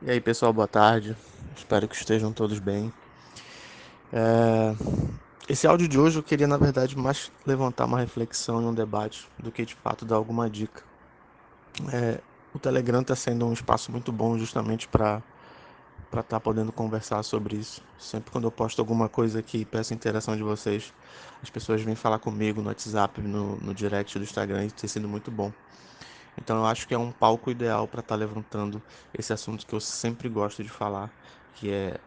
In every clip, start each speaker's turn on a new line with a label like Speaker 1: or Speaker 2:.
Speaker 1: E aí pessoal, boa tarde. Espero que estejam todos bem. É... Esse áudio de hoje eu queria, na verdade, mais levantar uma reflexão e um debate do que de fato dar alguma dica. É... O Telegram está sendo um espaço muito bom justamente para estar tá podendo conversar sobre isso. Sempre quando eu posto alguma coisa aqui e peço interação de vocês, as pessoas vêm falar comigo no WhatsApp, no, no direct do Instagram e tem sido muito bom. Então eu acho que é um palco ideal para estar tá levantando esse assunto que eu sempre gosto de falar, que é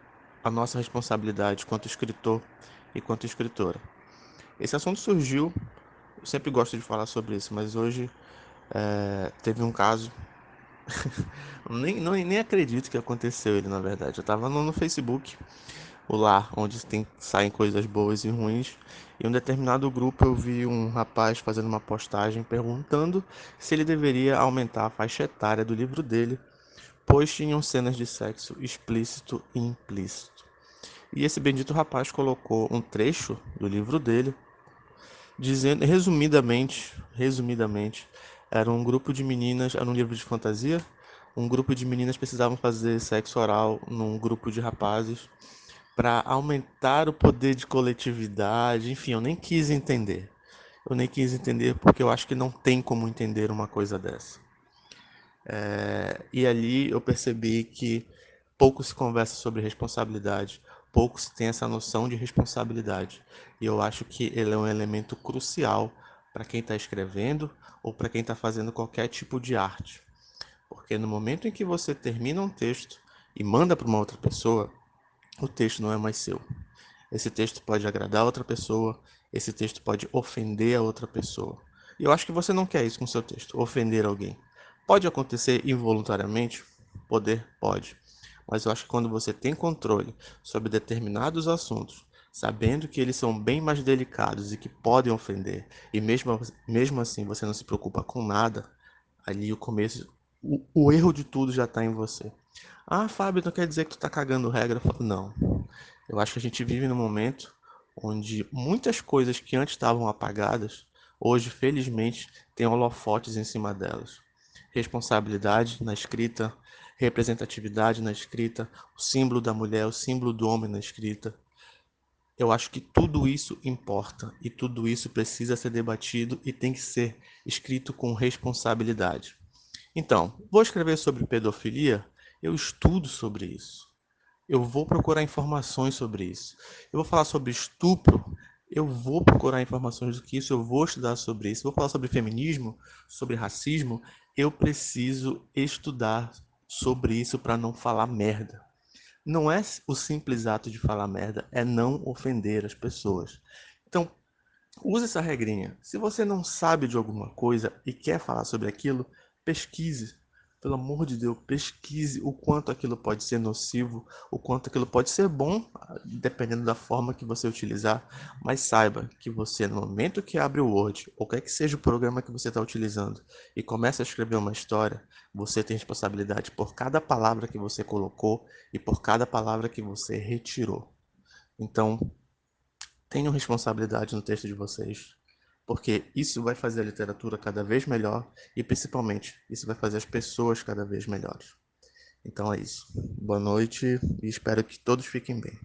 Speaker 1: a nossa responsabilidade quanto escritor e quanto escritora. Esse assunto surgiu, eu sempre gosto de falar sobre isso, mas hoje é, teve um caso, nem, não, nem acredito que aconteceu ele na verdade. Eu estava no, no Facebook o lar, onde tem, saem coisas boas e ruins. Em um determinado grupo eu vi um rapaz fazendo uma postagem perguntando se ele deveria aumentar a faixa etária do livro dele, pois tinham cenas de sexo explícito e implícito. E esse bendito rapaz colocou um trecho do livro dele, dizendo, resumidamente, resumidamente, era um grupo de meninas, era um livro de fantasia, um grupo de meninas precisavam fazer sexo oral num grupo de rapazes para aumentar o poder de coletividade. Enfim, eu nem quis entender. Eu nem quis entender porque eu acho que não tem como entender uma coisa dessa. É, e ali eu percebi que pouco se conversa sobre responsabilidade, pouco se tem essa noção de responsabilidade. E eu acho que ele é um elemento crucial para quem está escrevendo ou para quem está fazendo qualquer tipo de arte. Porque no momento em que você termina um texto e manda para uma outra pessoa, o texto não é mais seu. Esse texto pode agradar outra pessoa, esse texto pode ofender a outra pessoa. E eu acho que você não quer isso com seu texto, ofender alguém. Pode acontecer involuntariamente? Poder pode. Mas eu acho que quando você tem controle sobre determinados assuntos, sabendo que eles são bem mais delicados e que podem ofender, e mesmo, mesmo assim você não se preocupa com nada, ali o começo, o, o erro de tudo já está em você. Ah, Fábio, não quer dizer que tu tá cagando regra? Falo, não. Eu acho que a gente vive num momento onde muitas coisas que antes estavam apagadas, hoje, felizmente, tem holofotes em cima delas. Responsabilidade na escrita, representatividade na escrita, o símbolo da mulher, o símbolo do homem na escrita. Eu acho que tudo isso importa e tudo isso precisa ser debatido e tem que ser escrito com responsabilidade. Então, vou escrever sobre pedofilia? Eu estudo sobre isso. Eu vou procurar informações sobre isso. Eu vou falar sobre estupro. Eu vou procurar informações do que isso. Eu vou estudar sobre isso. Vou falar sobre feminismo, sobre racismo. Eu preciso estudar sobre isso para não falar merda. Não é o simples ato de falar merda, é não ofender as pessoas. Então, use essa regrinha. Se você não sabe de alguma coisa e quer falar sobre aquilo, pesquise. Pelo amor de Deus, pesquise o quanto aquilo pode ser nocivo, o quanto aquilo pode ser bom, dependendo da forma que você utilizar, mas saiba que você, no momento que abre o Word, ou quer que seja o programa que você está utilizando, e começa a escrever uma história, você tem responsabilidade por cada palavra que você colocou e por cada palavra que você retirou. Então, tenham responsabilidade no texto de vocês porque isso vai fazer a literatura cada vez melhor e principalmente isso vai fazer as pessoas cada vez melhores. Então é isso. Boa noite e espero que todos fiquem bem.